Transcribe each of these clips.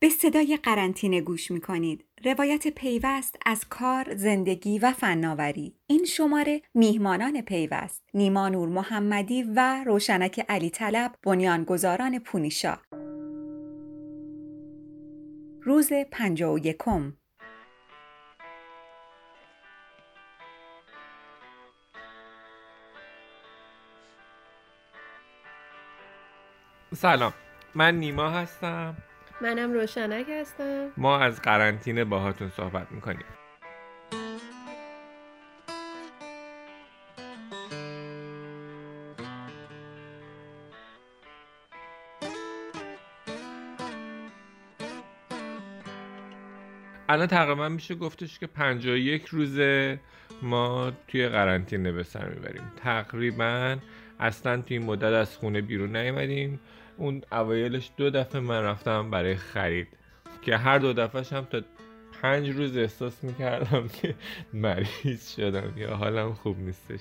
به صدای قرنطینه گوش می کنید. روایت پیوست از کار، زندگی و فناوری. این شماره میهمانان پیوست. نیما نور محمدی و روشنک علی طلب بنیانگذاران پونیشا. روز پنجا و یکم سلام من نیما هستم منم روشنک هستم. ما از قرنطینه باهاتون صحبت می‌کنیم. الان تقریبا میشه گفتش که 51 روزه ما توی قرنطینه به سر می‌بریم. تقریبا اصلا توی این مدت از خونه بیرون نیومدیم. اون اوایلش دو دفعه من رفتم برای خرید. که هر دو دفعهش هم تا پنج روز احساس می‌کردم که مریض شدم یا حالم خوب نیستش.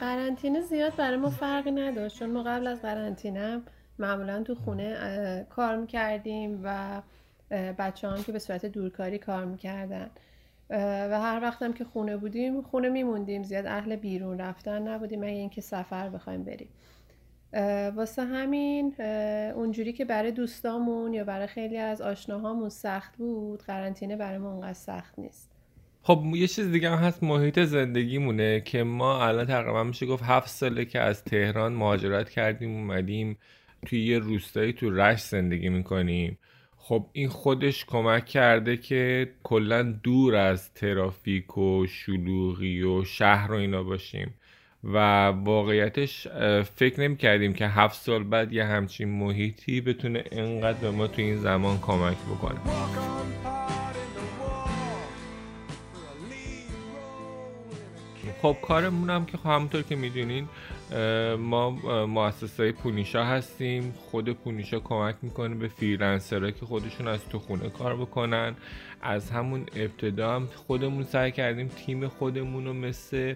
قرنطینه زیاد برای ما فرقی نداشت. چون ما قبل از قرنطینه معمولا تو خونه کار می‌کردیم و بچه هم که به صورت دورکاری کار می‌کردن. و هر وقتم که خونه بودیم خونه میموندیم. زیاد اهل بیرون رفتن نبودیم مگه اینکه سفر بخوایم بریم. واسه همین اونجوری که برای دوستامون یا برای خیلی از آشناهامون سخت بود قرنطینه برای ما اونقدر سخت نیست. خب یه چیز دیگه هم هست محیط زندگیمونه که ما الان تقریبا میشه گفت هفت ساله که از تهران مهاجرت کردیم اومدیم توی یه روستایی تو رشت زندگی می‌کنیم. خب این خودش کمک کرده که کلا دور از ترافیک و شلوغی و شهر و اینا باشیم. و واقعیتش فکر نمی کردیم که هفت سال بعد یه همچین محیطی بتونه انقدر به ما تو این زمان کمک بکنه. خب کارمون هم که خب همونطور که می‌دونین ما مؤسسه پونیشا هستیم. خود پونیشا کمک می‌کنه به freelancer ها که خودشون از تو خونه کار بکنن. از همون ابتدا هم خودمون سعی کردیم تیم خودمون رو مثل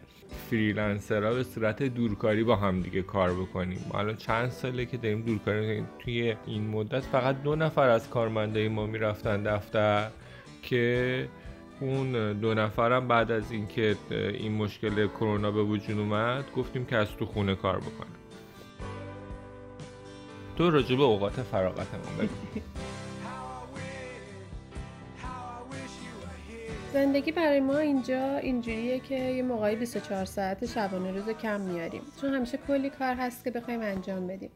freelancer ها به صورت دورکاری با هم دیگه کار بکنیم. ما الان چند ساله که داریم دورکاری توی این مدت فقط دو نفر از کارمندای ما می‌رفتن دفتر که اون دو نفرم بعد از اینکه این مشکل کرونا به وجود اومد گفتیم که از تو خونه کار بکنه تو راجع به اوقات فراغتمون بگو. زندگی برای ما اینجا اینجوریه که یه موقعی 24 ساعت شبانه روز کم میاریم. چون همیشه کلی کار هست که بخوایم انجام بدیم.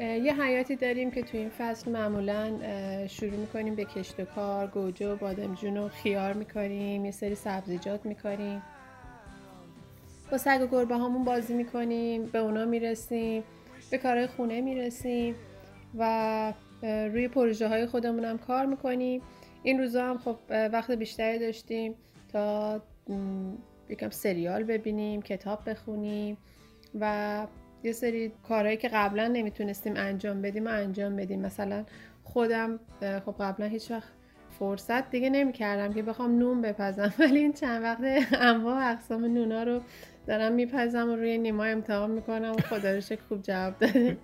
یه حیاتی داریم که تو این فصل معمولا شروع می‌کنیم به کشت و کار گوجه و بادمجون و خیار می‌کنیم یه سری سبزیجات می‌کنیم. با سگ و گربه هامون بازی می‌کنیم به اونا می‌رسیم به کارهای خونه می‌رسیم و روی پروژه های خودمون هم کار می‌کنیم. این روزا هم خب وقت بیشتری داشتیم تا یکم سریال ببینیم کتاب بخونیم و یه سری کارهایی که قبلا نمی‌تونستیم انجام بدیم و انجام بدیم. مثلا خودم خب قبلا هیچ وقت فرصت دیگه نمی‌کردم که بخوام نون بپزم. ولی این چند وقت انواع اقسام نونا رو دارم میپزم و روی نیما امتحان می‌کنم و خدا خوب جواب داده.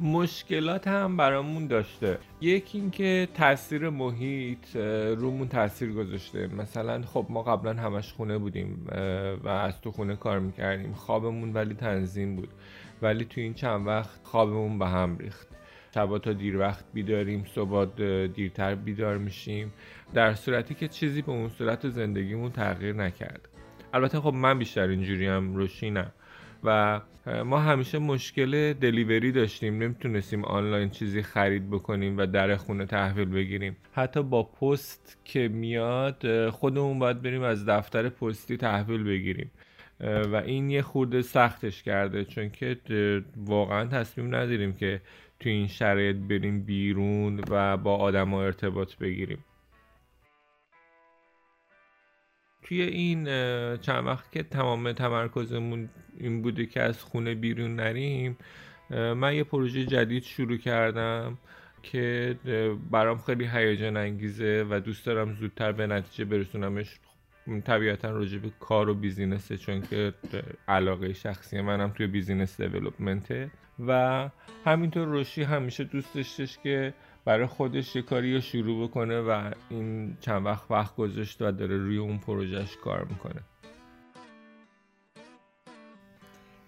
مشکلات هم برامون داشته. یکی اینکه تاثیر محیط رومون تاثیر گذاشته. مثلا خب ما قبلا همش خونه بودیم و از تو خونه کار می‌کردیم. خوابمون ولی تنظیم بود. ولی تو این چند وقت خوابمون به هم ریخت. شبا تا دیر وقت بیداریم صبح دیرتر بیدار میشیم. در صورتی که چیزی به اون صورت زندگیمون تغییر نکرد. البته خب من بیشتر اینجوریم روشینم. و ما همیشه مشکل دلیوری داشتیم. نمی‌تونستیم آنلاین چیزی خرید بکنیم و در خونه تحویل بگیریم. حتی با پست که میاد خودمون باید بریم از دفتر پستی تحویل بگیریم. و این یه خورده سختش کرده چون که واقعا تصمیم نداریم که تو این شرایط بریم بیرون و با آدم ارتباط بگیریم. توی این چند وقت که تمام تمرکزمون این بوده که از خونه بیرون نریم من یه پروژه جدید شروع کردم که برام خیلی هیجان انگیزه و دوست دارم زودتر به نتیجه برسونمش. طبیعتا راجع به کار و بیزینسه چون که علاقه شخصی منم توی بیزینس دیولوپمنته و همینطور روشی همیشه دوست داشتش که برای خودش یه کاری رو شروع بکنه و این چند وقت وقت گذاشت و داره روی اون پروژهش کار می‌کنه.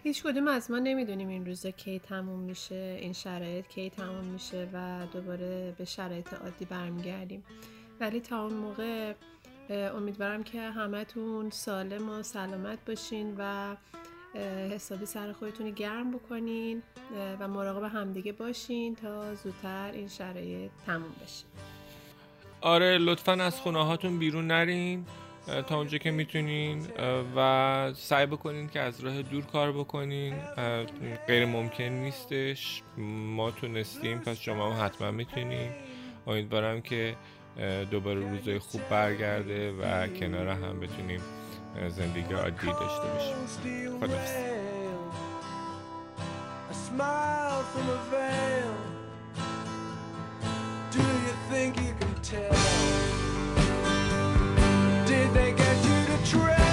هیچ کدوم از ما نمی‌دونیم این روزا کی تموم میشه این شرایط کی تموم میشه و دوباره به شرایط عادی برمیگردیم. ولی تا اون موقع امیدوارم که همتون سالم و سلامت باشین و حسابی سر خودتون گرم بکنین و مراقب همدیگه باشین تا زودتر این شرایط تموم بشه. آره لطفا از خونه هاتون بیرون نرین تا اونجا که می‌تونین و سعی بکنین که از راه دور کار بکنین. غیر ممکن نیستش. ما تونستیم پس شما هم حتما می‌تونین. امیدوارم که دوباره روزای خوب برگرده و کنار هم بتونیم زندگی عادی داشته باشیم think you can tell? Did they get you to?